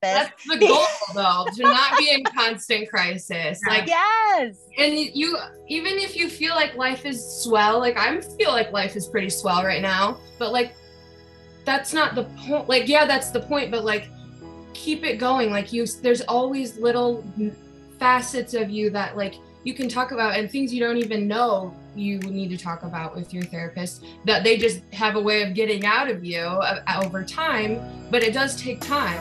That's the goal, though, to not be in constant crisis. Like, yes. And you, even if you feel like life is swell, like I feel like life is pretty swell right now, but like, that's not the point. Like, yeah, that's the point, but like, keep it going. Like, you, there's always little facets of you that, like, you can talk about and things you don't even know you need to talk about with your therapist that they just have a way of getting out of you uh, over time but it does take time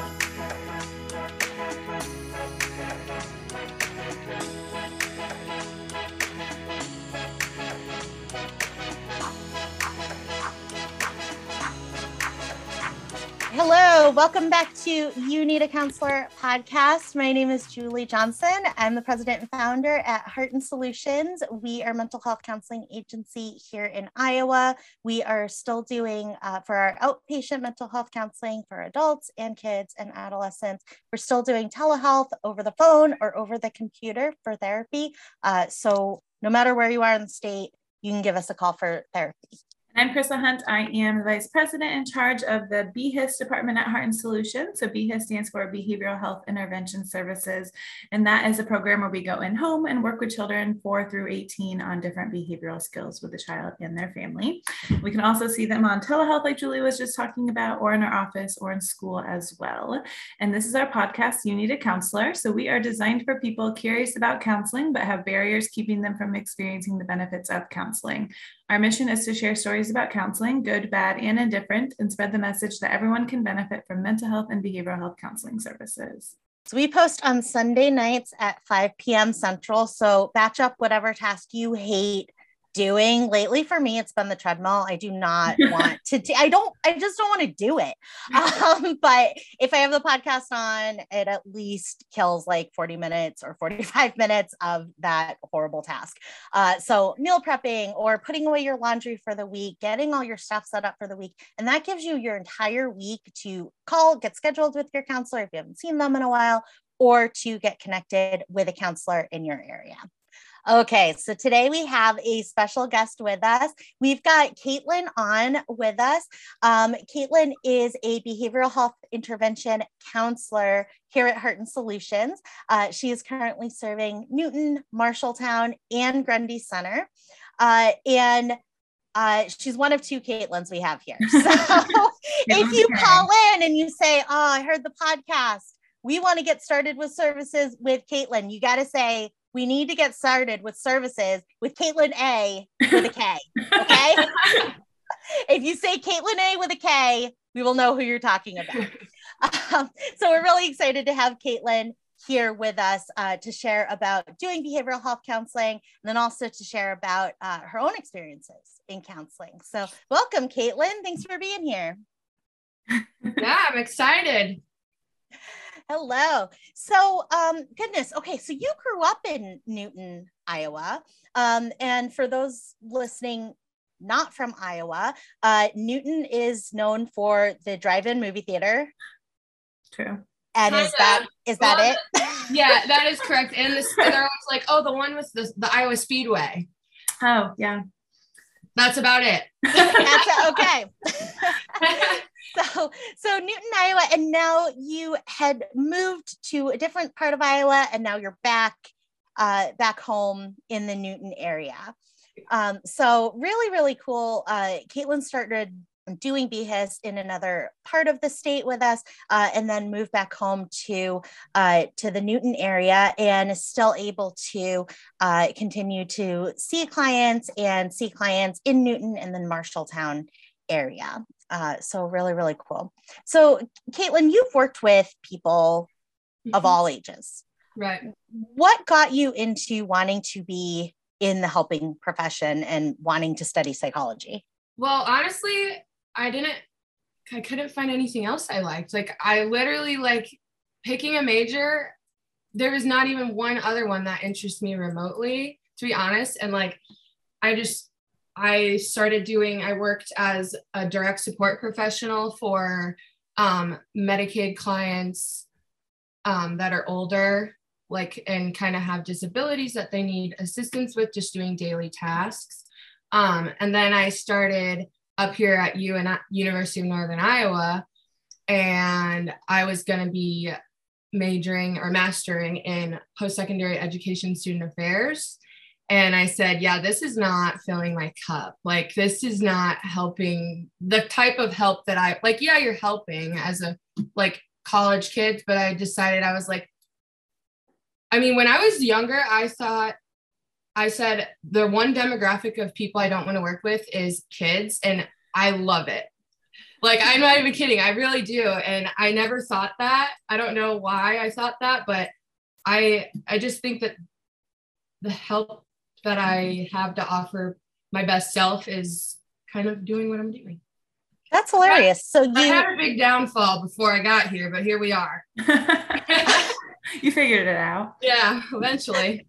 Hello, welcome back to You Need a Counselor podcast. My name is Julie Johnson. I'm the president and founder at Heart and Solutions. We are a mental health counseling agency here in Iowa. We are still doing uh, for our outpatient mental health counseling for adults and kids and adolescents. We're still doing telehealth over the phone or over the computer for therapy. Uh, so no matter where you are in the state, you can give us a call for therapy. I'm Krista Hunt. I am the Vice President in charge of the BHIS department at Heart and Solutions. So BHIS stands for Behavioral Health Intervention Services. And that is a program where we go in home and work with children 4 through 18 on different behavioral skills with the child and their family. We can also see them on telehealth, like Julie was just talking about, or in our office or in school as well. And this is our podcast, You Need a Counselor. So we are designed for people curious about counseling, but have barriers keeping them from experiencing the benefits of counseling. Our mission is to share stories about counseling, good, bad, and indifferent, and spread the message that everyone can benefit from mental health and behavioral health counseling services. So we post on Sunday nights at 5 p.m. Central. So batch up whatever task you hate doing. Lately for me it's been the treadmill. I do not want to i don't i just don't want to do it. Um, but if i have the podcast on it at least kills like 40 minutes or 45 minutes of that horrible task. Uh, so meal prepping or putting away your laundry for the week getting all your stuff set up for the week and that gives you your entire week to call get scheduled with your counselor if you haven't seen them in a while or to get connected with a counselor in your area Okay, so today we have a special guest with us. We've got Caitlin on with us. Um, Caitlin is a behavioral health intervention counselor here at Heart and Solutions. Uh, she is currently serving Newton, Marshalltown, and Grundy Center. Uh, and uh, she's one of two Caitlins we have here. So if you call in and you say, Oh, I heard the podcast, we want to get started with services with Caitlin, you got to say, we need to get started with services with Caitlin A with a K. Okay. if you say Caitlin A with a K, we will know who you're talking about. Um, so we're really excited to have Caitlin here with us uh, to share about doing behavioral health counseling and then also to share about uh, her own experiences in counseling. So welcome, Caitlin. Thanks for being here. Yeah, I'm excited. Hello. So, um, goodness. Okay, so you grew up in Newton, Iowa. Um, and for those listening not from Iowa, uh, Newton is known for the drive-in movie theater. True. And is that is that well, it? yeah, that is correct. And this, they're always like, oh, the one with the, the Iowa Speedway. Oh, yeah. That's about it. That's okay. so so Newton, Iowa, and now you had moved to a different part of Iowa, and now you're back uh, back home in the Newton area. Um, so really, really cool. Uh, Caitlin started doing BHIS in another part of the state with us, uh, and then moved back home to uh, to the Newton area, and is still able to uh, continue to see clients and see clients in Newton and then Marshalltown area. Uh, so really, really cool. So Caitlin, you've worked with people mm-hmm. of all ages. Right. What got you into wanting to be in the helping profession and wanting to study psychology? Well, honestly, I didn't I couldn't find anything else I liked. Like I literally like picking a major, there was not even one other one that interests me remotely, to be honest. And like I just I started doing, I worked as a direct support professional for um, Medicaid clients um, that are older, like, and kind of have disabilities that they need assistance with, just doing daily tasks. Um, and then I started up here at UNI, University of Northern Iowa, and I was going to be majoring or mastering in post-secondary education student affairs and i said yeah this is not filling my cup like this is not helping the type of help that i like yeah you're helping as a like college kid but i decided i was like i mean when i was younger i thought i said the one demographic of people i don't want to work with is kids and i love it like I'm not even kidding. I really do. And I never thought that. I don't know why I thought that, but I I just think that the help that I have to offer my best self is kind of doing what I'm doing. That's hilarious. So you I had a big downfall before I got here, but here we are. you figured it out. Yeah, eventually.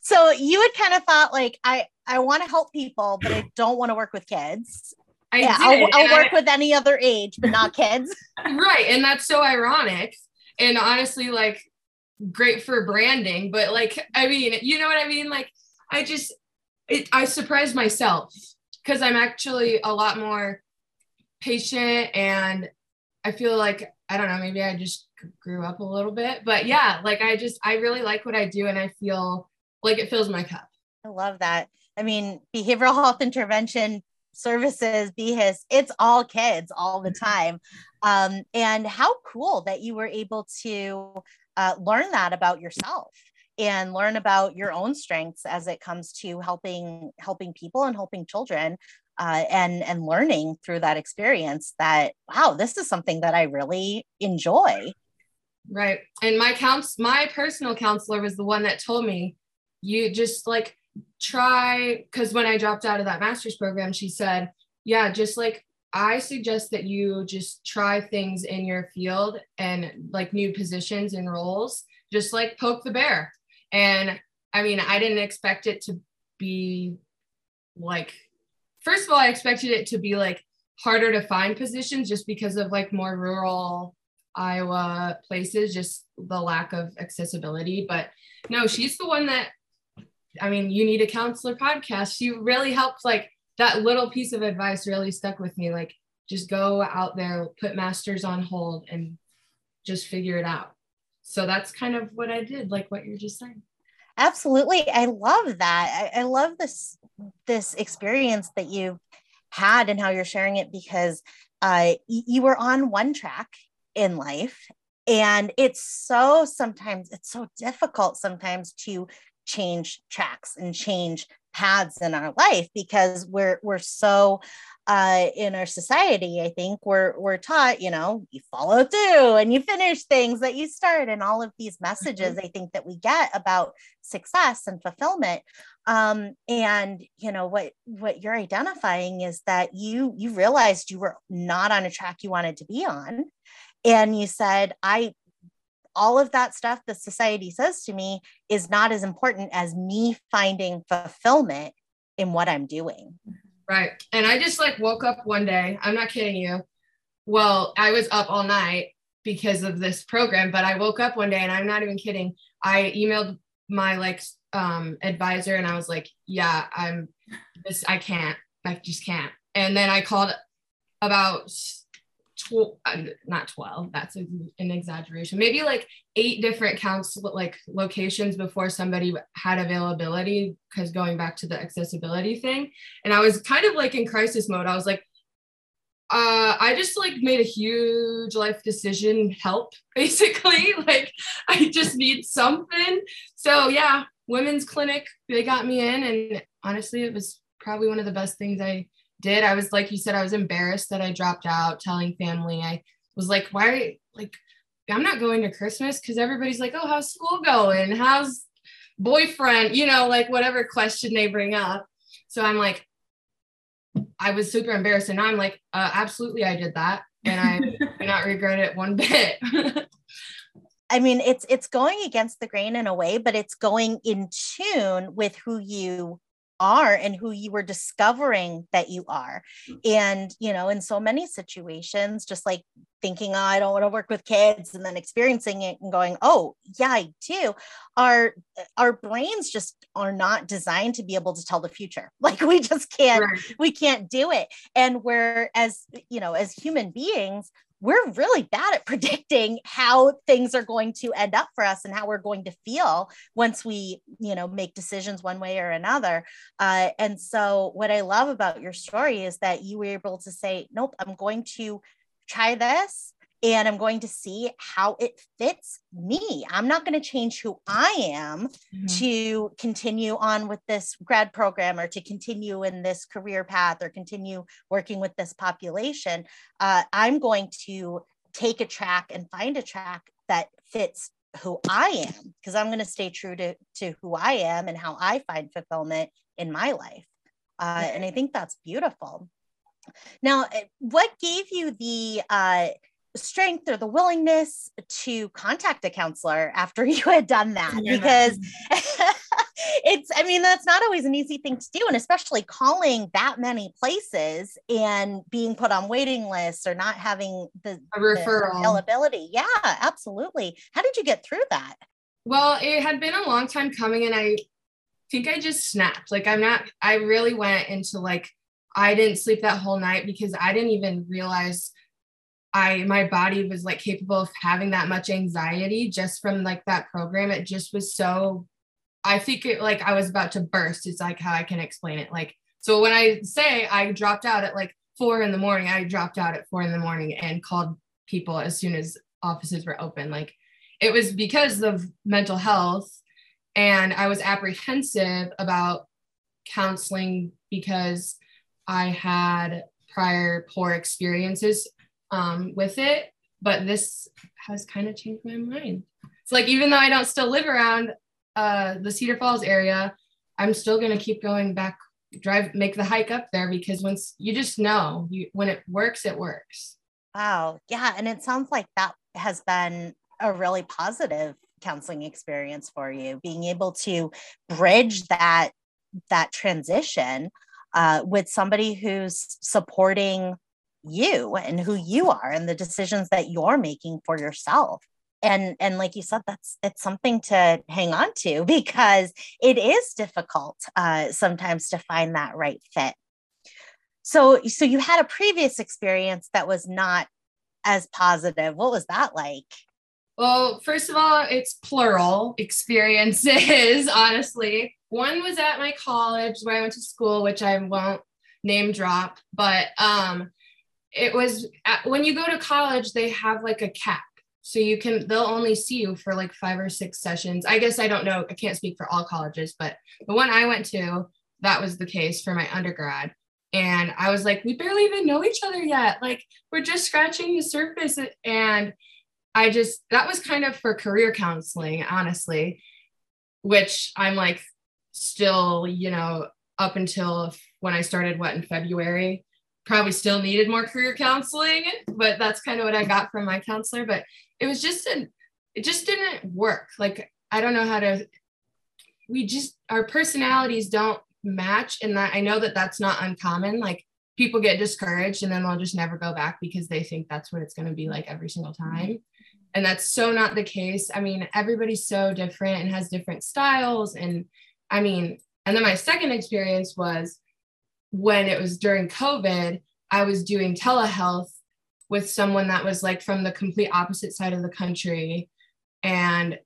So you had kind of thought like I I want to help people, but I don't want to work with kids. I yeah, did. I'll, I'll work I- with any other age, but not kids. right and that's so ironic and honestly like great for branding but like i mean you know what i mean like i just it, i surprised myself because i'm actually a lot more patient and i feel like i don't know maybe i just grew up a little bit but yeah like i just i really like what i do and i feel like it fills my cup I love that. I mean, behavioral health intervention services, BHIS, it's all kids all the time. Um, and how cool that you were able to uh, learn that about yourself and learn about your own strengths as it comes to helping helping people and helping children uh, and and learning through that experience that wow this is something that i really enjoy Right. And my counts my personal counselor was the one that told me you just like try because when I dropped out of that master's program, she said, Yeah, just like I suggest that you just try things in your field and like new positions and roles, just like poke the bear. And I mean, I didn't expect it to be like, first of all, I expected it to be like harder to find positions just because of like more rural Iowa places, just the lack of accessibility. But no, she's the one that, I mean, you need a counselor podcast. She really helped, like, that little piece of advice really stuck with me. Like, just go out there, put masters on hold, and just figure it out. So that's kind of what I did, like what you're just saying. absolutely i love that I, I love this this experience that you've had and how you're sharing it because uh, you were on one track in life and it's so sometimes it's so difficult sometimes to change tracks and change paths in our life because we're we're so uh, in our society i think we're we're taught you know you follow through and you finish things that you start and all of these messages i think that we get about success and fulfillment. Um, and you know what what you're identifying is that you you realized you were not on a track you wanted to be on. And you said i all of that stuff the society says to me is not as important as me finding fulfillment in what i'm doing Right. And I just like woke up one day. I'm not kidding you. Well, I was up all night because of this program, but I woke up one day and I'm not even kidding. I emailed my like um advisor and I was like, yeah, I'm this I can't. I just can't. And then I called about uh, not 12 that's a, an exaggeration. Maybe like eight different counts like locations before somebody had availability because going back to the accessibility thing. And i was kind of like in crisis mode. I was like uh, I just like made a huge life decision help basically. Like I just need something. So yeah women's clinic they got me in and honestly it was probably one of the best things I did. I was like you said I was embarrassed that I dropped out telling family. I was like why like I'm not going to Christmas because everybody's like oh how's school going? How's boyfriend you know like whatever question they bring up. So I'm like I was super embarrassed and now I'm like uh, absolutely I did that and I do not regret it one bit. I mean, it's it's going against the grain in a way, but it's going in tune with who you are and who you were discovering that you are. Mm. And, you know, in so many situations, just like thinking, oh, I don't want to work with kids and then experiencing it and going, oh, yeah, I do. Our our brains just are not designed to be able to tell the future. Like we just can't Right. we can't do it and we're as you know as human beings we're really bad at predicting how things are going to end up for us and how we're going to feel once we you know make decisions one way or another. Uh, and so what i love about your story is that you were able to say nope i'm going to try this and I'm going to see how it fits me. I'm not going to change who I am mm-hmm. to continue on with this grad program or to continue in this career path or continue working with this population. Uh, I'm going to take a track and find a track that fits who I am because I'm going to stay true to, to who I am and how I find fulfillment in my life. Uh, and I think that's beautiful. Now, eh, what gave you the uh, strength or the willingness to contact a counselor after you had done that yeah. because it's i mean that's not always an easy thing to do and especially calling that many places and being put on waiting lists or not having the, a referral. the availability. Yeah absolutely. How did you get through that? Well it had been a long time coming and i think i just snapped. Like i'm not i really went into like i didn't sleep that whole night because i didn't even realize I my body was like capable of having that much anxiety just from like that program. It just was so I think it like I was about to burst. It's like how I can explain it. Like so when I say I dropped out at like four in the morning, I dropped out at four in the morning and called people as soon as offices were open. Like it was because of mental health and I was apprehensive about counseling because I had prior poor experiences um, with it, but this has kind of changed my mind. It's like even though I don't still live around uh, the Cedar Falls area, I'm still gonna keep going back, drive, make the hike up there because once you just know you when it works, it works. Wow, yeah, and it sounds like that has been a really positive counseling experience for you, being able to bridge that that transition uh, with somebody who's supporting you and who you are and the decisions that you're making for yourself. And and like you said that's it's something to hang on to because it is difficult uh, sometimes to find that right fit. So so you had a previous experience that was not as positive. What was that like? Well first of all it's plural experiences honestly. One was at my college where i went to school which i won't name drop but um it was at, when you go to college they have like a cap. So you can they'll only see you for like five or six sessions. I guess i don't know. I can't speak for all colleges but the one i went to that was the case for my undergrad. And i was like we barely even know each other yet. Like we're just scratching the surface. And i just that was kind of for career counseling honestly which i'm like still you know up until when i started what in february probably still needed more career counseling, but that's kind of what I got from my counselor. But it was just an, it just didn't work. Like, I don't know how to, we just, our personalities don't match. And that I know that that's not uncommon. Like, people get discouraged and then they'll just never go back because they think that's what it's going to be like every single mm-hmm. time. And that's so not the case. I mean, everybody's so different and has different styles. And I mean, and then my second experience was when it was during COVID, I was doing telehealth with someone that was like from the complete opposite side of the country and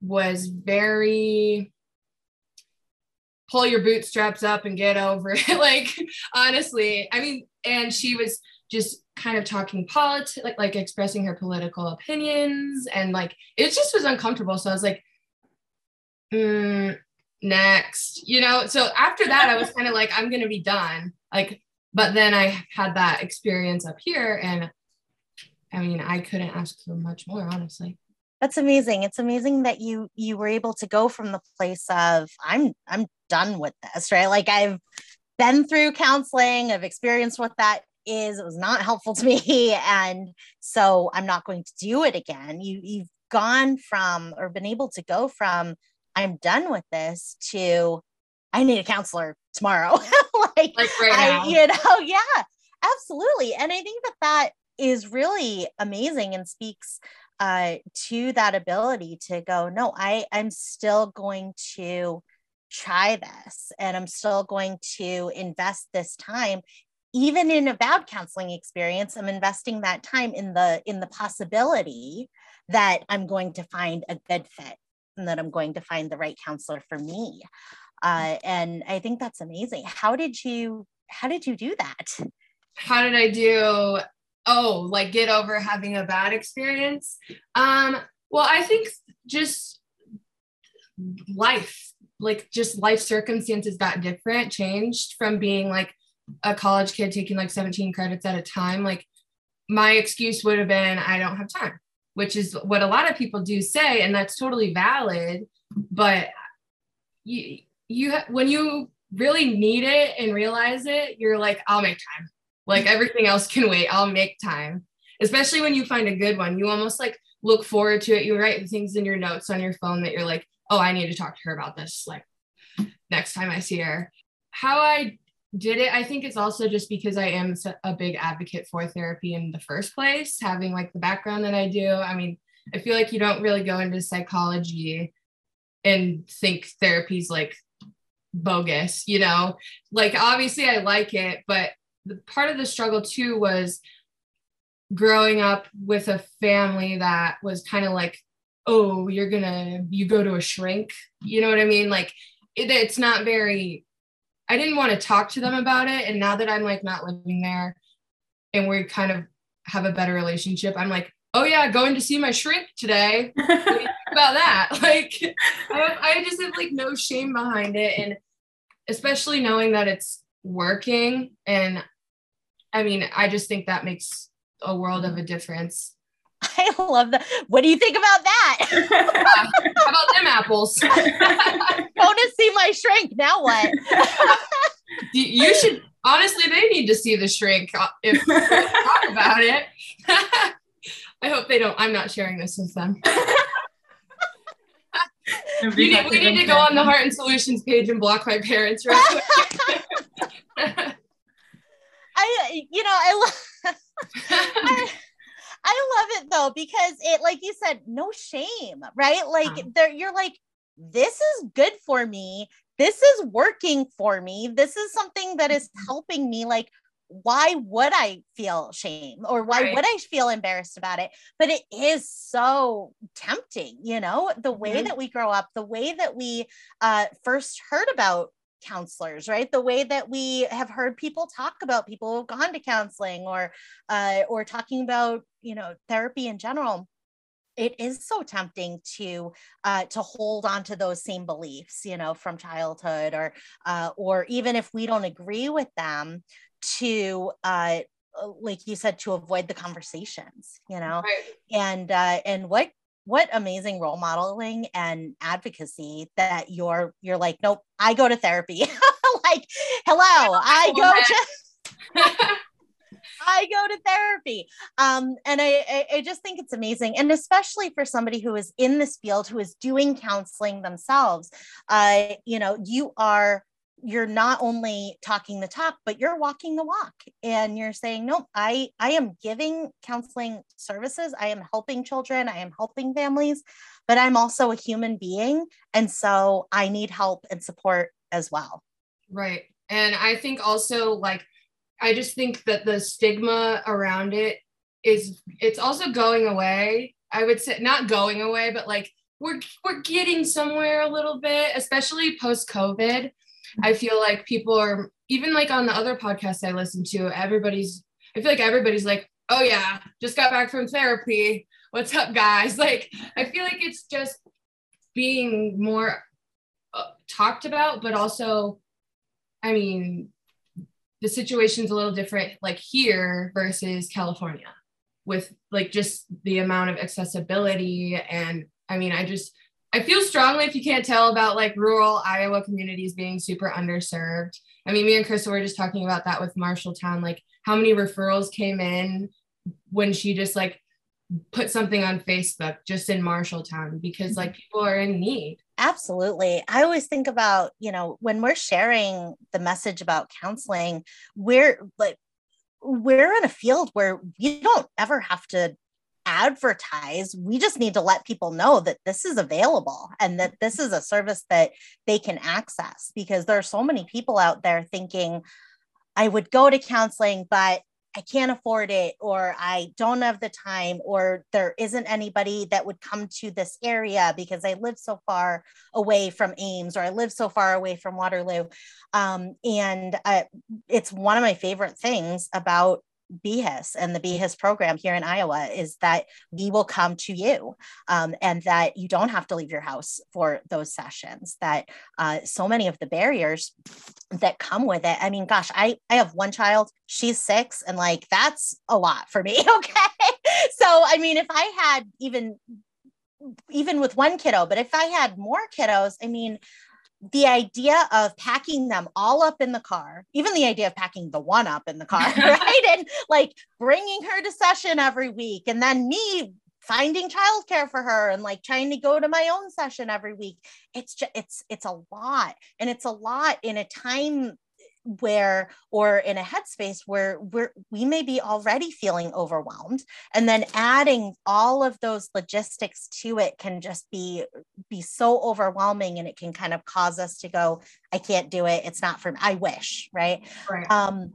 was very pull your bootstraps up and get over it. like, honestly, I mean, and she was just kind of talking politics, like, like expressing her political opinions. And like, it just was uncomfortable. So I was like, mm, next you know? So after that i was kind of like i'm gonna be done. Like but then i had that experience up here and i mean i couldn't ask for much more honestly. That's amazing. It's amazing that you you were able to go from the place of i'm i'm done with this right? Like i've been through counseling i've experienced what that is it was not helpful to me and so i'm not going to do it again. You you've gone from or been able to go from I'm done with this to I need a counselor tomorrow. like, like right I, you know, yeah, absolutely. And I think that that is really amazing and speaks uh, to that ability to go, no, I, I'm still going to try this and I'm still going to invest this time even in a bad counseling experience i'm investing that time in the in the possibility that i'm going to find a good fit and that i'm going to find the right counselor for me. Uh, and i think that's amazing. How did you how did you do that? How did i do? Oh like get over having a bad experience? Um well i think just life like just life circumstances got different changed from being like a college kid taking like 17 credits at a time. Like my excuse would have been i don't have time which is what a lot of people do say and that's totally valid but you you when you really need it and realize it you're like i'll make time. Like everything else can wait. I'll make time. Especially when you find a good one you almost like look forward to it. You write things in your notes on your phone that you're like oh i need to talk to her about this like next time i see her. How i did it i think it's also just because i am a big advocate for therapy in the first place having like the background that i do. I mean i feel like you don't really go into psychology and think therapy's like bogus you know? Like obviously i like it but the part of the struggle too was growing up with a family that was kind of like oh you're gonna you go to a shrink you know what i mean? Like it, it's not very I didn't want to talk to them about it. And now that I'm like not living there and we kind of have a better relationship, I'm like, oh yeah, going to see my shrink today. about that? Like I, I just have like no shame behind it. And especially knowing that it's working. And I mean, I just think that makes a world of a difference. I love that. What do you think about that? How about them apples? Go to see my shrink. Now what? you should honestly. They need to see the shrink uh, if talk about it. I hope they don't. I'm not sharing this with them. we need, we need to go on the Heart and Solutions page and block my parents right. I, you know, I love. I, I love it though because it, like you said, no shame, right? Like there, you're like, this is good for me. This is working for me. This is something that is mm-hmm. helping me. Like, why would I feel shame or why right. would I feel embarrassed about it? But it is so tempting, you know, the way mm-hmm. that we grow up, the way that we uh, first heard about counselors right the way that we have heard people talk about people who've gone to counseling or uh, or talking about you know therapy in general it is so tempting to uh, to hold on to those same beliefs you know from childhood or uh, or even if we don't agree with them to uh, like you said to avoid the conversations you know right. and uh, and what what amazing role modeling and advocacy that you're you're like nope i go to therapy like hello i go to I go to therapy. Um, and I, I, I, just think it's amazing. And especially for somebody who is in this field, who is doing counseling themselves, uh, you know, you are you're not only talking the talk but you're walking the walk and you're saying no i i am giving counseling services. I am helping children. I am helping families but i'm also a human being. And so i need help and support as well. Right. And i think also like i just think that the stigma around it is it's also going away. I would say not going away but like we're we're getting somewhere a little bit especially post covid I feel like people are even like on the other podcasts I listen to, everybody's I feel like everybody's like, "Oh yeah, just got back from therapy. What's up, guys?" Like I feel like it's just being more uh, talked about, but also I mean, the situation's a little different like here versus California with like just the amount of accessibility and I mean, I just I feel strongly if you can't tell about like rural Iowa communities being super underserved. I mean, me and Crystal were just talking about that with Marshalltown, like how many referrals came in when she just like put something on Facebook just in Marshalltown because like mm-hmm. people are in need. Absolutely. I always think about, you know, when we're sharing the message about counseling, we're like, we're in a field where you don't ever have to advertise. We just need to let people know that this is available and that this is a service that they can access because there are so many people out there thinking, I would go to counseling, but I can't afford it, or I don't have the time, or there isn't anybody that would come to this area because I live so far away from Ames, or I live so far away from Waterloo. Um, and uh, it's one of my favorite things about BHIS and the BHIS program here in Iowa is that we will come to you um, and that you don't have to leave your house for those sessions. That uh, so many of the barriers that come with it. I mean, gosh, I, I have one child, she's six, and like that's a lot for me. Okay. so, I mean, if I had even even with one kiddo, but if I had more kiddos, I mean, the idea of packing them all up in the car, even the idea of packing the one up in the car, right? And like bringing her to session every week, and then me finding childcare for her and like trying to go to my own session every week. It's just, it's, it's a lot. And it's a lot in a time where or in a headspace where we're we may be already feeling overwhelmed. And then adding all of those logistics to it can just be be so overwhelming and it can kind of cause us to go i can't do it. It's not for me. I wish right, right. um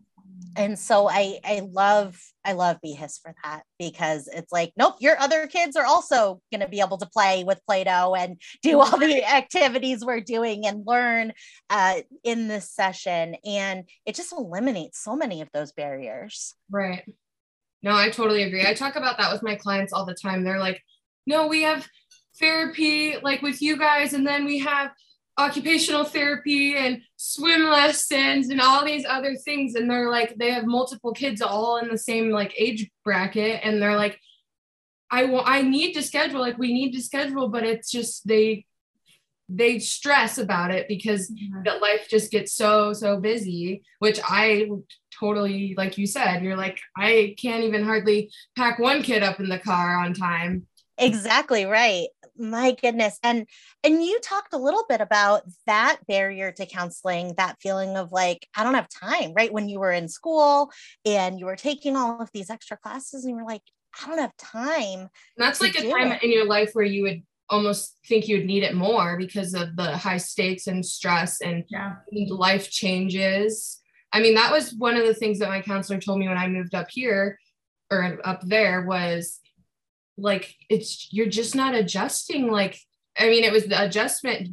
and so I I love I love BHIS for that because it's like nope your other kids are also going to be able to play with Play-Doh and do all the activities we're doing and learn uh, in this session and it just eliminates so many of those barriers. Right. No, I totally agree. I talk about that with my clients all the time. They're like, no, we have therapy like with you guys and then we have occupational therapy and swim lessons and all these other things. And they're like they have multiple kids all in the same like age bracket. And they're like i want i need to schedule like we need to schedule but it's just they they stress about it because mm-hmm. that life just gets so so busy which i totally like you said you're like i can't even hardly pack one kid up in the car on time. Exactly right my goodness and and you talked a little bit about that barrier to counseling that feeling of like i don't have time right when you were in school and you were taking all of these extra classes and you were like i don't have time and that's like a time it. in your life where you would almost think you would need it more because of the high stakes and stress and yeah. life changes i mean that was one of the things that my counselor told me when i moved up here or up there was like it's you're just not adjusting like i mean it was the adjustment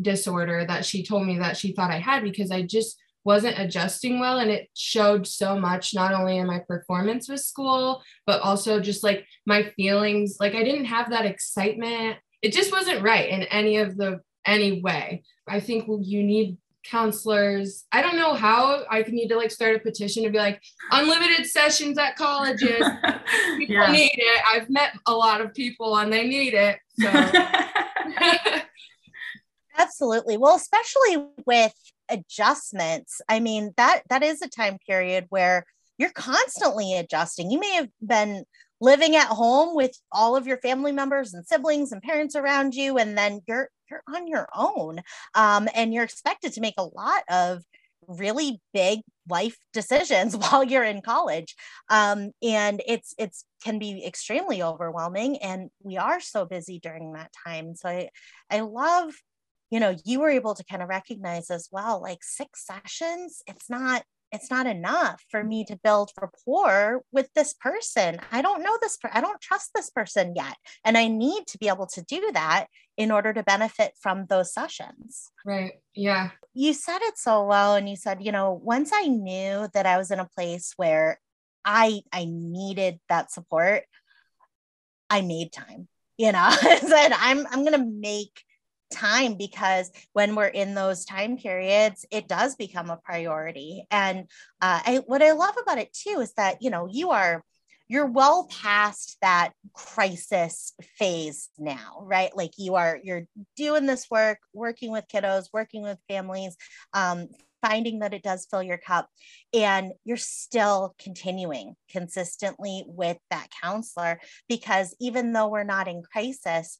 disorder that she told me that she thought i had because i just wasn't adjusting well and it showed so much not only in my performance with school but also just like my feelings like i didn't have that excitement. It just wasn't right in any of the any way. I think you need counselors. I don't know how I can need to like start a petition to be like unlimited sessions at colleges. people yeah. need it. I've met a lot of people and they need it. So Absolutely. Well, especially with adjustments. I mean, that that is a time period where you're constantly adjusting. You may have been living at home with all of your family members and siblings and parents around you and then you're you're on your own um, and you're expected to make a lot of really big life decisions while you're in college um, and it's it's can be extremely overwhelming and we are so busy during that time. So i i love you know you were able to kind of recognize as well like six sessions it's not it's not enough for me to build rapport with this person. I don't know this, per- I don't trust this person yet. And I need to be able to do that in order to benefit from those sessions. Right. Yeah. You said it so well. And you said, you know, once I knew that I was in a place where I I needed that support, I made time. You know, I said I'm I'm gonna make time because when we're in those time periods it does become a priority. And uh, I, what i love about it too is that you know you are you're well past that crisis phase now right? Like you are you're doing this work working with kiddos working with families um, finding that it does fill your cup and you're still continuing consistently with that counselor because even though we're not in crisis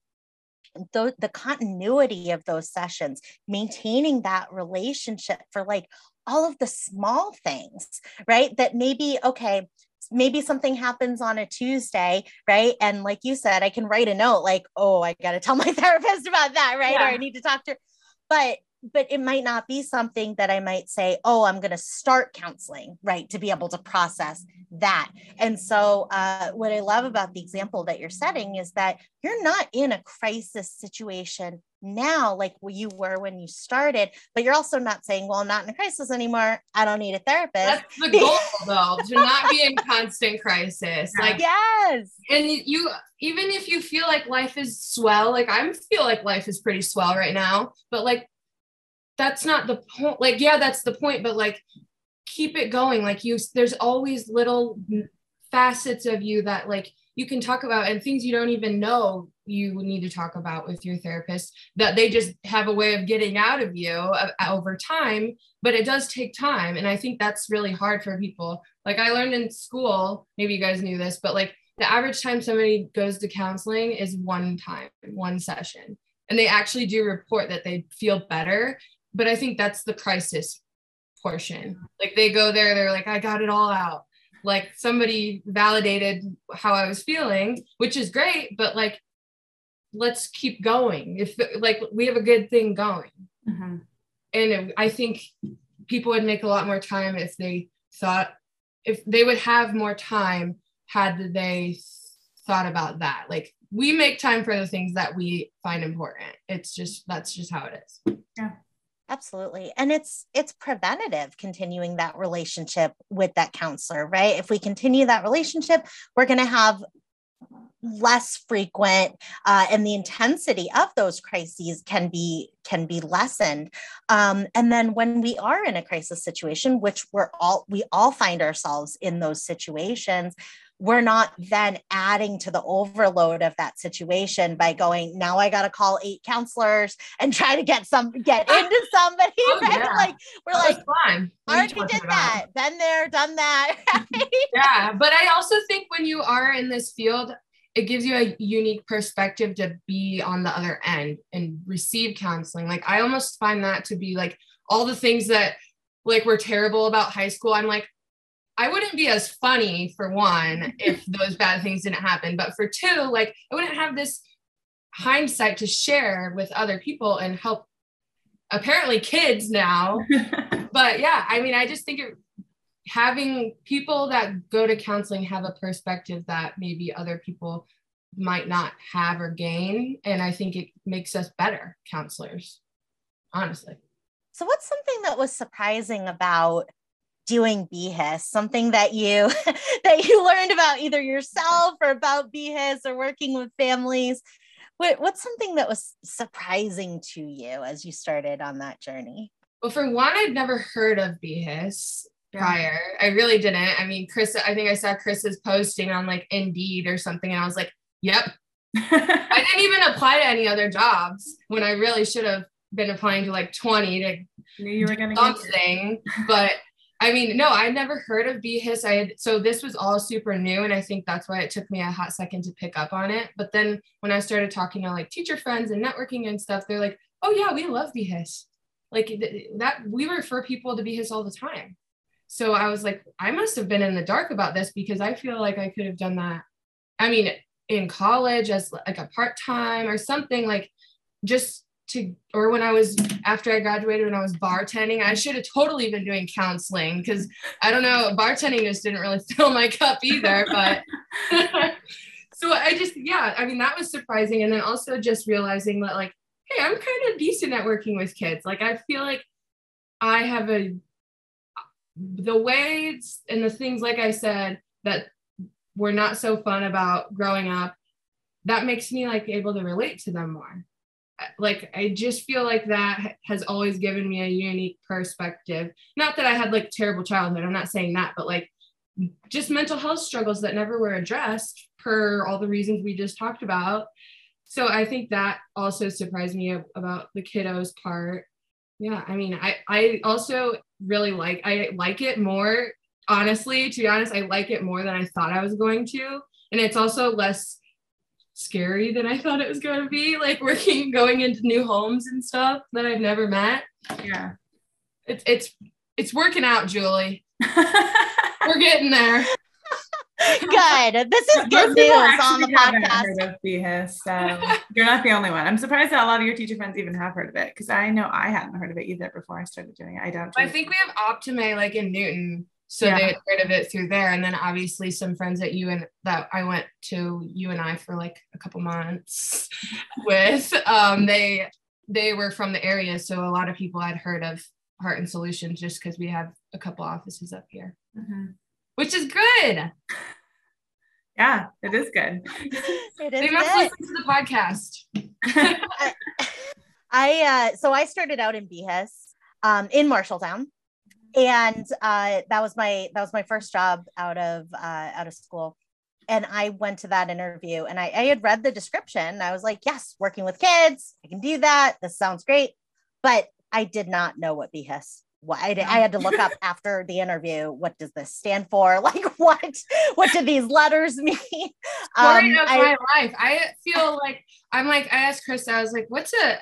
the, the continuity of those sessions, maintaining that relationship for like all of the small things, right? That maybe, okay, maybe something happens on a Tuesday, right? And like you said, I can write a note like, oh, I got to tell my therapist about that, right? Yeah. Or I need to talk to her. But but it might not be something that I might say, oh, I'm going to start counseling, right, to be able to process that. And so, uh, what I love about the example that you're setting is that you're not in a crisis situation now like you were when you started but you're also not saying well i'm not in a crisis anymore. I don't need a therapist. That's the goal though to not be in constant crisis. Like yes. and you even if you feel like life is swell like i feel like life is pretty swell right now but like that's not the point like yeah that's the point but like keep it going. Like you there's always little facets of you that like you can talk about and things you don't even know you need to talk about with your therapist that they just have a way of getting out of you uh, over time but it does take time. And i think that's really hard for people. Like i learned in school maybe you guys knew this but like the average time somebody goes to counseling is one time one session. And they actually do report that they feel better but i think that's the crisis portion like they go there they're like i got it all out like somebody validated how I was feeling, which is great, but like let's keep going. If like we have a good thing going. Mm-hmm. And I think people would make a lot more time if they thought if they would have more time had they thought about that. Like we make time for the things that we find important. It's just that's just how it is. Yeah absolutely and it's it's preventative continuing that relationship with that counselor right? If we continue that relationship we're going to have less frequent uh, and the intensity of those crises can be can be lessened. Um, and then when we are in a crisis situation which we're all we all find ourselves in those situations we're not then adding to the overload of that situation by going now i got to call eight counselors and try to get some get into somebody oh, right? yeah. like we're that like fun. already did about? that been there done that yeah but i also think when you are in this field it gives you a unique perspective to be on the other end and receive counseling like i almost find that to be like all the things that like were terrible about high school i'm like I wouldn't be as funny for one if those bad things didn't happen. But for two, like I wouldn't have this hindsight to share with other people and help apparently kids now. but yeah, I mean, I just think it, having people that go to counseling have a perspective that maybe other people might not have or gain. And I think it makes us better counselors, honestly. So, what's something that was surprising about doing BHIS, something that you that you learned about either yourself or about BHIS or working with families. What, what's something that was surprising to you as you started on that journey? Well, for one, I'd never heard of BHIS prior. I really didn't. I mean, Chris, I think I saw Chris's posting on like Indeed or something, and I was like, yep. I didn't even apply to any other jobs when I really should have been applying to like 20 to knew you were gonna something. but I mean, no, I never heard of BHIS. I had so this was all super new, and I think that's why it took me a hot second to pick up on it. But then when I started talking to like teacher friends and networking and stuff, they're like, "Oh yeah, we love BHIS." Like th- that, we refer people to BHIS all the time. So I was like, I must have been in the dark about this because I feel like I could have done that. I mean, in college as like a part time or something like just to or when I was after I graduated when I was bartending, I should have totally been doing counseling because I don't know, bartending just didn't really fill my cup either. But so I just yeah, I mean that was surprising. And then also just realizing that like, hey, I'm kind of decent at working with kids. Like I feel like I have a the ways and the things like I said that were not so fun about growing up, that makes me like able to relate to them more like I just feel like that has always given me a unique perspective. Not that I had like terrible childhood, I'm not saying that, but like just mental health struggles that never were addressed per all the reasons we just talked about. So I think that also surprised me about the kiddos part. Yeah, I mean, I I also really like I like it more honestly, to be honest, I like it more than I thought I was going to. And it's also less scary than I thought it was going to be, like working, going into new homes and stuff that I've never met. Yeah. It's, it's, it's working out, Julie. We're getting there. good. This is good news on the podcast. heard of BHIS, so you're not the only one. I'm surprised that a lot of your teacher friends even have heard of it because I know I hadn't heard of it either before I started doing it. I don't. I think we have Optimae like in Newton, so Yeah. they had heard of it through there, and then obviously some friends at you and that I went to UNI for like a couple months with. Um, they they were from the area, so a lot of people had heard of Heart and Solutions just because we have a couple offices up here, Mhm. which is good. Yeah, it is good. It They must good. listen to the podcast. I uh so I started out in BHIS um in Marshalltown. And uh that was my that was my first job out of uh out of school. And I went to that interview and I, I had read the description. I was like, yes, working with kids, I can do that. This sounds great. But I did not know what BHIS what I, I had to look up after the interview what does this stand for like what what do these letters mean Story Um, of I- my life. I feel like I'm like I asked Chris, I was like, what's a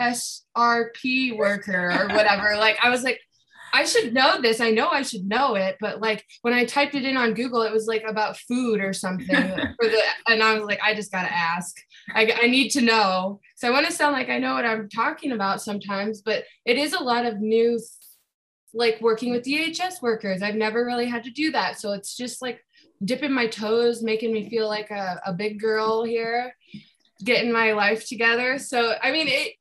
FSRP worker or whatever? like I was like, I should know this. I know I should know it, but like when I typed it in on Google, it was like about food or something for the and I was like, I just gotta ask. I, I need to know. So I want to sound like I know what I'm talking about sometimes, but it is a lot of new like working with DHS workers. I've never really had to do that. So it's just like dipping my toes, making me feel like a, a big girl here, getting my life together. So, I mean, it,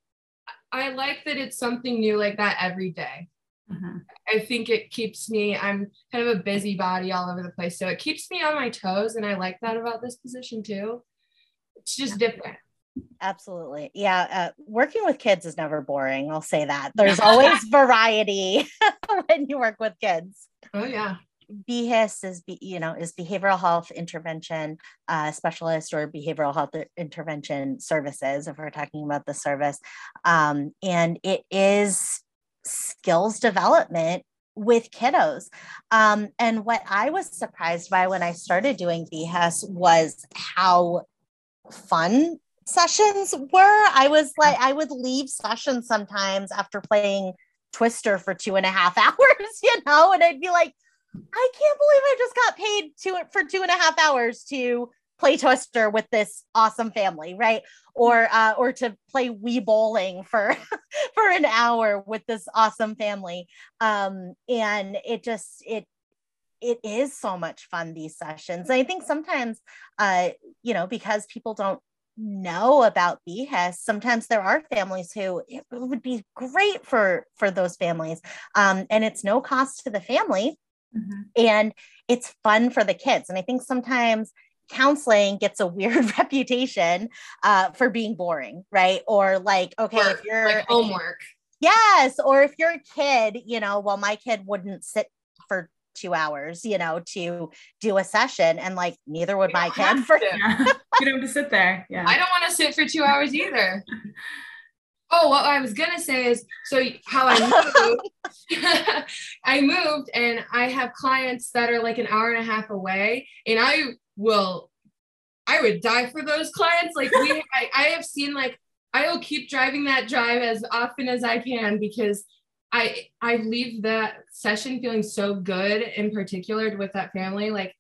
I like that it's something new like that every day. Mhm. I think it keeps me, I'm kind of a busybody all over the place. So it keeps me on my toes. And I like that about this position too. It's just different. Absolutely. Yeah. Uh, working with kids is never boring. I'll say that. There's always variety when you work with kids. Oh, yeah. BHIS is, you know, is behavioral health intervention uh, specialist or behavioral health intervention services, if we're talking about the service. Um, and it is skills development with kiddos. Um, and what I was surprised by when I started doing BHIS was how fun sessions were. I was like, I would leave sessions sometimes after playing Twister for two and a half hours, you know, and I'd be like, I can't believe I just got paid two for two and a half hours to play Twister with this awesome family, right? Or uh, or to play Wii bowling for for an hour with this awesome family. Um, and it just it it is so much fun these sessions. I think sometimes uh, you know, because people don't know about BHIS, sometimes there are families who it would be great for for those families. Um, and it's no cost to the family Mhm. and it's fun for the kids. And I think sometimes counseling gets a weird reputation uh, for being boring, right? Or like, okay, Or, if you're like homework. yes, or if you're a kid, you know, well, my kid wouldn't sit for two hours, you know, to do a session, and like neither would You my kid for. Yeah. you don't have to sit there. Yeah. I don't want to sit for two hours either. Oh, what I was gonna say is, so how I moved, I moved, and I have clients that are like an hour and a half away, and I will, I would die for those clients. Like we, I, I have seen like I will keep driving that drive as often as I can because I I leave that session feeling so good, in particular with that family. Like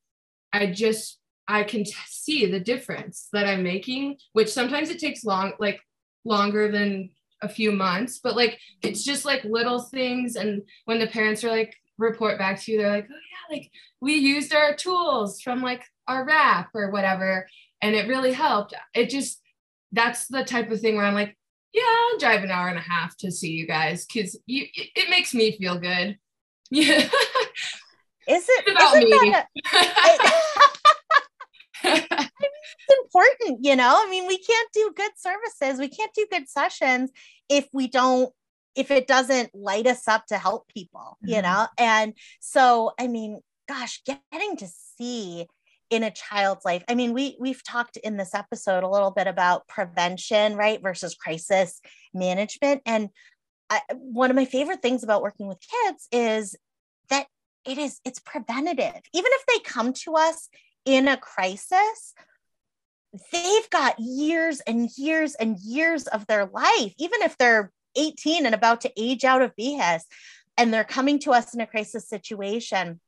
I just I can t- see the difference that I'm making, which sometimes it takes long, like longer than a few months, but like it's just like little things. And when the parents are like report back to you, they're like, oh yeah, like we used our tools from like our wrap or whatever, and it really helped. It just that's the type of thing where I'm like, yeah, I'll drive an hour and a half to see you guys because you it, it makes me feel good. Yeah. is it about me. that a- it's important, you know. I mean, we can't do good services, we can't do good sessions if we don't, if it doesn't light us up to help people, you Mhm. know. And so, I mean, gosh, getting to see in a child's life. I mean, we we've talked in this episode a little bit about prevention, right, versus crisis management. And I, one of my favorite things about working with kids is that it is it's preventative. Even if they come to us in a crisis, they've got years and years and years of their life, even if they're 18 and about to age out of BHIS and they're coming to us in a crisis situation.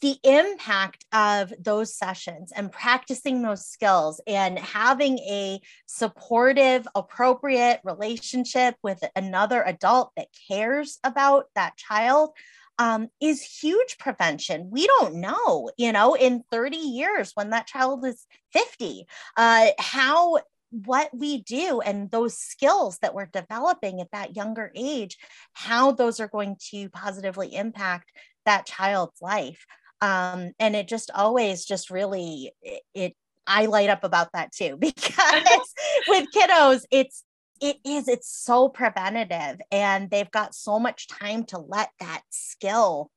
the impact of those sessions and practicing those skills and having a supportive, appropriate relationship with another adult that cares about that child um, is huge prevention. We don't know, you know, in 30 years when that child is 50, uh, how what we do and those skills that we're developing at that younger age, how those are going to positively impact that child's life. Um, and it just always just really it, it I light up about that too because with kiddos, it's it is it's so preventative and they've got so much time to let that skill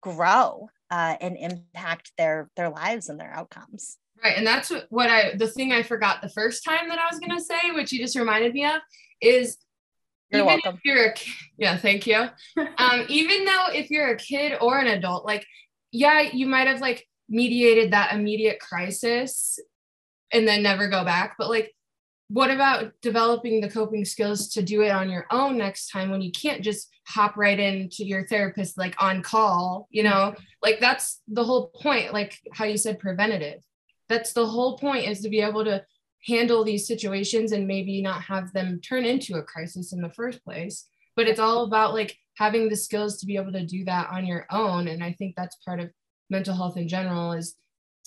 grow uh, and impact their their lives and their outcomes right and that's what, what i the thing i forgot the first time that i was going to say which you just reminded me of is you're even welcome. if you're a yeah thank you. Um even though if you're a kid or an adult like yeah you might have like mediated that immediate crisis and then never go back but like what about developing the coping skills to do it on your own next time when you can't just hop right into your therapist like on call you know? Like that's the whole point like how you said preventative that's the whole point is to be able to handle these situations and maybe not have them turn into a crisis in the first place. But it's all about like having the skills to be able to do that on your own. And i think that's part of mental health in general is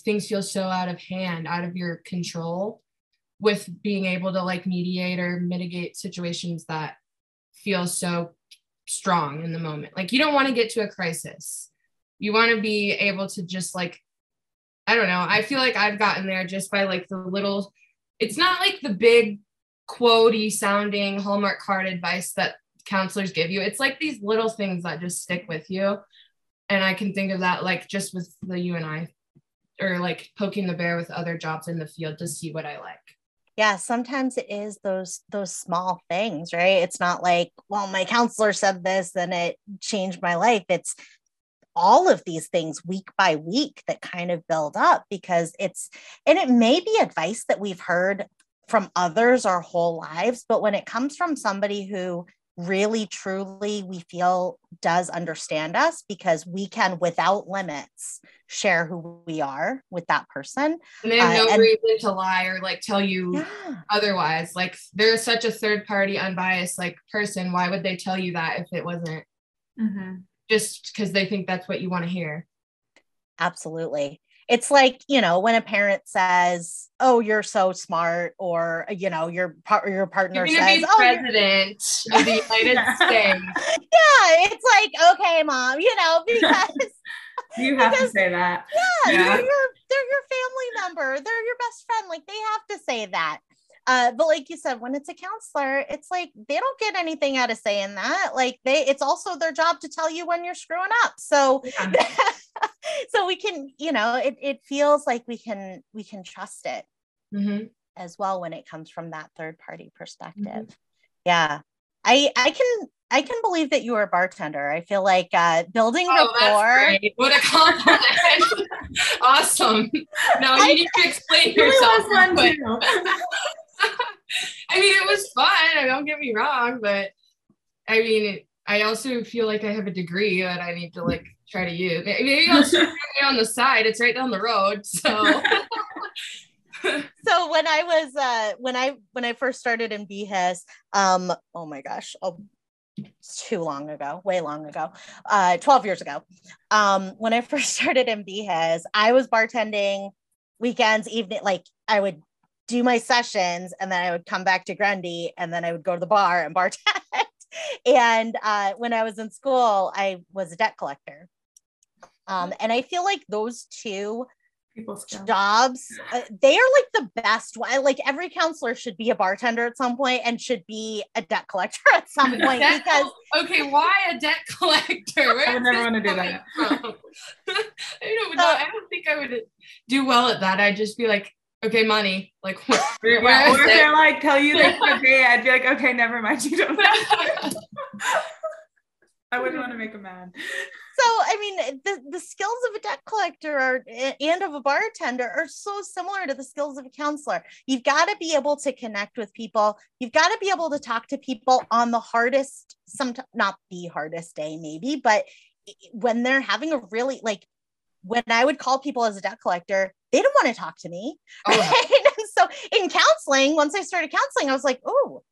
things feel so out of hand out of your control with being able to like mediate or mitigate situations that feel so strong in the moment. Like you don't want to get to a crisis. You want to be able to just like i don't know. I feel like i've gotten there just by like the little it's not like the big quotey sounding hallmark card advice that counselors give you. It's like these little things that just stick with you. And i can think of that like just with the you and i or like poking the bear with other jobs in the field to see what i like. Yeah sometimes it is those those small things right? It's not like well my counselor said this and it changed my life. It's all of these things week by week that kind of build up because it's and it may be advice that we've heard from others our whole lives but when it comes from somebody who really truly we feel does understand us because we can without limits share who we are with that person and they have no uh, and, reason to lie or like tell you yeah. otherwise like they're such a third party unbiased like person why would they tell you that if it wasn't mm-hmm. Just because they think that's what you want to hear. Absolutely. It's like you know when a parent says oh you're so smart or you know your par- your partner says oh president of the united states. Yeah it's like okay mom you know because you have because, to say that. yeah, yeah. They're, your, they're your family member they're your best friend like they have to say that uh, but like you said, when it's a counselor, it's like they don't get anything out of saying that. Like they, it's also their job to tell you when you're screwing up. So, yeah. so we can, you know, it it feels like we can we can trust it mm-hmm. as well when it comes from that third party perspective. Mm-hmm. Yeah, I I can I can believe that you are a bartender. I feel like uh, building oh, rapport. What a compliment! awesome. Now you need to explain yourself. I mean, it was fun. Don't get me wrong, but I mean, I also feel like I have a degree that I need to like try to use. Maybe I'll start on the side. It's right down the road. So. so when I was uh when I when I first started in BHIS, um, oh my gosh, oh too long ago, way long ago, uh, 12 years ago. Um, when I first started in BHIS, I was bartending weekends, evening, like I would do my sessions and then I would come back to Grundy and then I would go to the bar and bartend. and uh, when I was in school, I was a debt collector. Um, and I feel like those two jobs, uh, they are like the best one. Like every counselor should be a bartender at some point and should be a debt collector at some point debt because. okay, why a debt collector? Where I would never want to do that. I don't know. I don't think I would do well at that. I'd just be like, okay, money. Like, where, yeah, or if they're like, tell you they can't pay, I'd be like, okay, never mind. You don't. I wouldn't want to make them mad. So, I mean, the, the skills of a debt collector are, and of a bartender are so similar to the skills of a counselor. You've got to be able to connect with people. You've got to be able to talk to people on the hardest, some not the hardest day, maybe, but when they're having a really like when I would call people as a debt collector, they didn't want to talk to me. Oh. Right? so in counseling, once I started counseling, I was like, oh,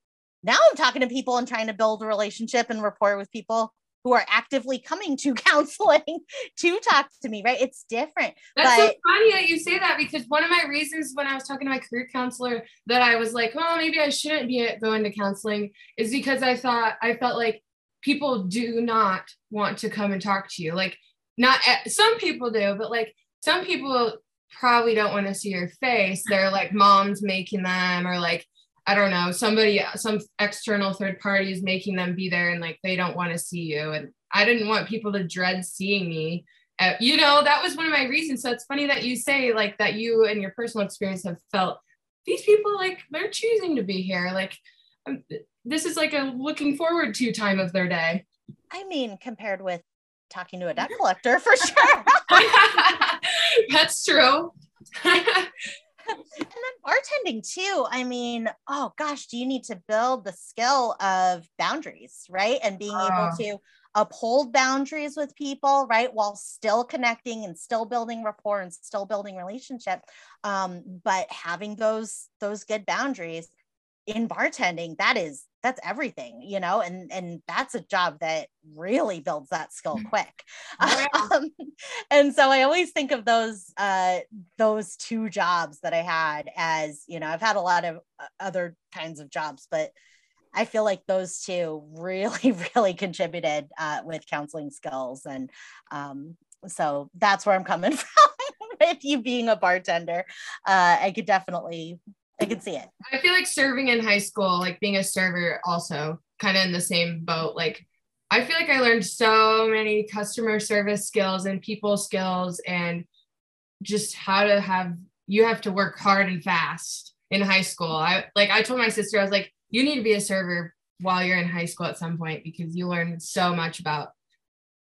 now I'm talking to people and trying to build a relationship and rapport with people who are actively coming to counseling to talk to me, right? It's different. That's but- so funny that you say that because one of my reasons when I was talking to my career counselor that I was like, well, maybe I shouldn't be going to counseling is because I thought I felt like people do not want to come and talk to you. Like, not eh, some people do, but like some people probably don't want to see your face. They're like moms making them, or like I don't know, somebody, some external third party is making them be there and like they don't want to see you. And I didn't want people to dread seeing me. Uh, you know, that was one of my reasons. So it's funny that you say like that you and your personal experience have felt these people like they're choosing to be here. Like um, this is like a looking forward to time of their day. I mean, compared with talking to a debt collector for sure. That's true. and then bartending too. I mean, oh gosh, do you need to build the skill of boundaries, right? And being uh. able to uphold boundaries with people, right? While still connecting and still building rapport and still building relationship. Um, but having those those good boundaries in bartending, that is that's everything you know and and that's a job that really builds that skill mm. quick yeah. um, and so i always think of those uh those two jobs that i had as you know i've had a lot of uh, other kinds of jobs but i feel like those two really really contributed uh, with counseling skills and um so that's where i'm coming from with you being a bartender uh, i could definitely can see it. I feel like serving in high school, like being a server, also kind of in the same boat. Like, I feel like I learned so many customer service skills and people skills and just how to have you have to work hard and fast in high school. I like I told my sister, I was like, you need to be a server while you're in high school at some point because you learn so much about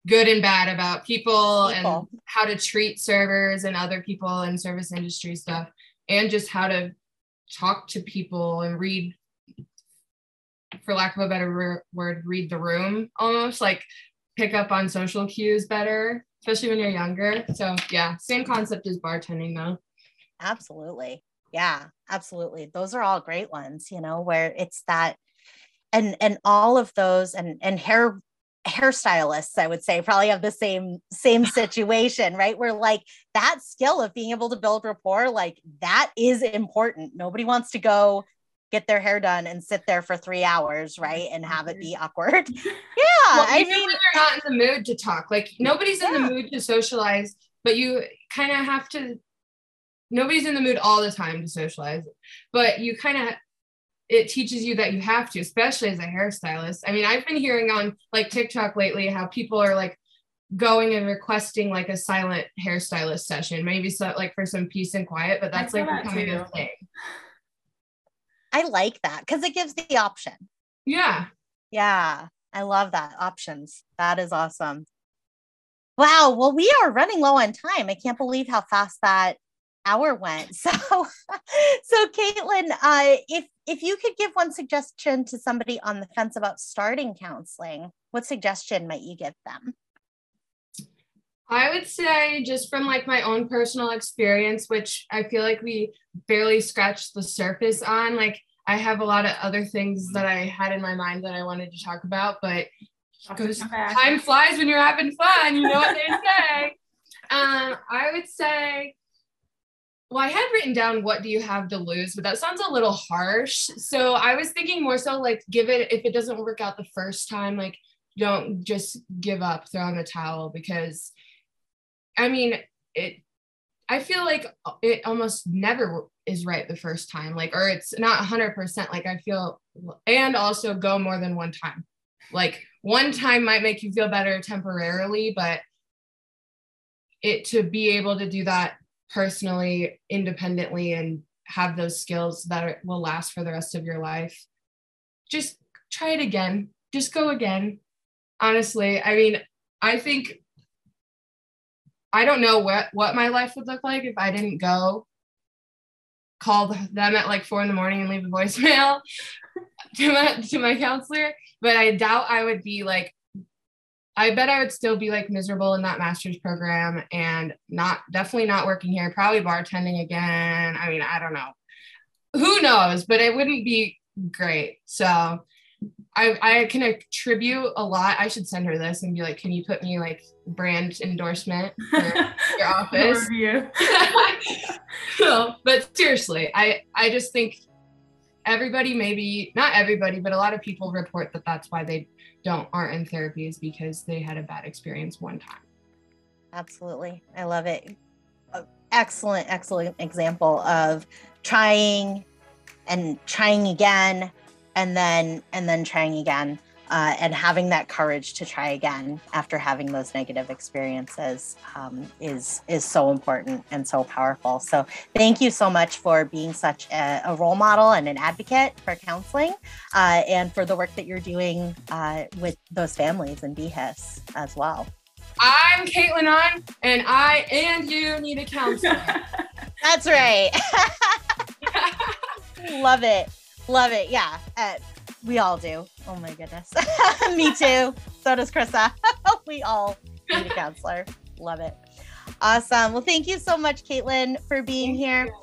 good and bad about people, people. and how to treat servers and other people in service industry stuff and just how to talk to people and read for lack of a better word read the room almost like pick up on social cues better especially when you're younger. So yeah same concept as bartending though. Absolutely. Yeah absolutely. Those are all great ones you know where it's that and and all of those and and hair hairstylists i would say probably have the same same situation right? Where like that skill of being able to build rapport like that is important. Nobody wants to go get their hair done and sit there for three hours right and have it be mm-hmm. awkward. Yeah well, i mean when you're not in the mood to talk like nobody's in yeah. the mood to socialize but you kind of have to nobody's in the mood all the time to socialize but you kind of it teaches you that you have to, especially as a hairstylist. I mean, I've been hearing on like TikTok lately how people are like going and requesting like a silent hairstylist session, maybe so like for some peace and quiet, but that's like becoming a thing. I like that because it gives the option. Yeah. Yeah. I love that. Options. That is awesome. Wow. Well, we are running low on time. I can't believe how fast that hour went. So, so Caitlin, uh, if if you could give one suggestion to somebody on the fence about starting counseling, what suggestion might you give them? I would say just from like my own personal experience, which I feel like we barely scratched the surface on. Like I have a lot of other things that I had in my mind that I wanted to talk about, but because time flies when you're having fun, you know what they say. Um, I would say well, I had written down what do you have to lose, but that sounds a little harsh. So I was thinking more so like give it if it doesn't work out the first time, like don't just give up, throw in the towel because I mean it I feel like uh, it almost never is right the first time, like or it's not 100% like I feel and also go more than one time. Like one time might make you feel better temporarily, but it to be able to do that personally, independently, and have those skills that will last for the rest of your life, just try it again. Just go again. Honestly, I mean, I think I don't know what what my life would look like if I didn't go call them at like four in the morning and leave a voicemail to my to my counselor. But I doubt I would be like I bet I would still be like miserable in that master's program and not definitely not working here, probably bartending again. I mean, I don't know. Who knows, but it wouldn't be great. So I, I can attribute a lot. I should send her this and be like, can you put me like brand endorsement for your office? no, but seriously, I, I just think everybody maybe not everybody but a lot of people report that that's why they don't aren't in therapy is because they had a bad experience one time. Absolutely. I love it. Uh, excellent excellent example of trying and trying again and then and then trying again uh, and having that courage to try again after having those negative experiences um, is is so important and so powerful. So thank you so much for being such a, a role model and an advocate for counseling, uh, and for the work that you're doing uh, with those families in BHIS as well. I'm Caitlin on, and I and you need a counselor. That's right. Love it. Love it. Yeah. We all do. Oh my goodness. Me too. So does Krista. we all need a counselor. Love it. Awesome. Well, thank you so much, Caitlin, for being thank here.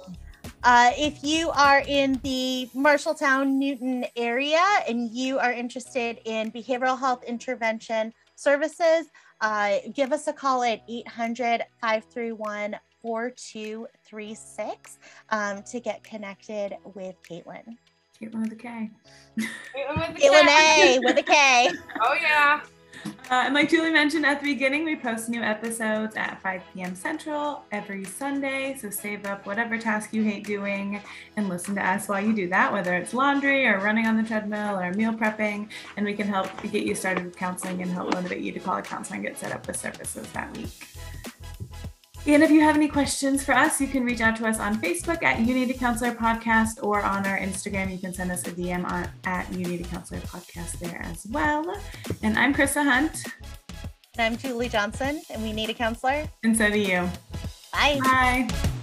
Uh, if you are in the Marshalltown, Newton area and you are interested in behavioral health intervention services, uh, give us a call at 800 531 4236 um, to get connected with Caitlin. Caitlin with a K. Caitlin A with a K. With a K. Oh yeah. Uh, and like Julie mentioned at the beginning, we post new episodes at 5 p.m. Central every Sunday. So save up whatever task you hate doing and listen to us while you do that, whether it's laundry or running on the treadmill or meal prepping. And we can help get you started with counseling and help motivate you to call a counselor and get set up with services that week. And if you have any questions for us, you can reach out to us on Facebook at You Need a Counselor Podcast or on our Instagram. You can send us a DM on, at You Need a Counselor Podcast there as well. And I'm Krista Hunt. And I'm Julie Johnson, and we need a counselor. And so do you. Bye. Bye.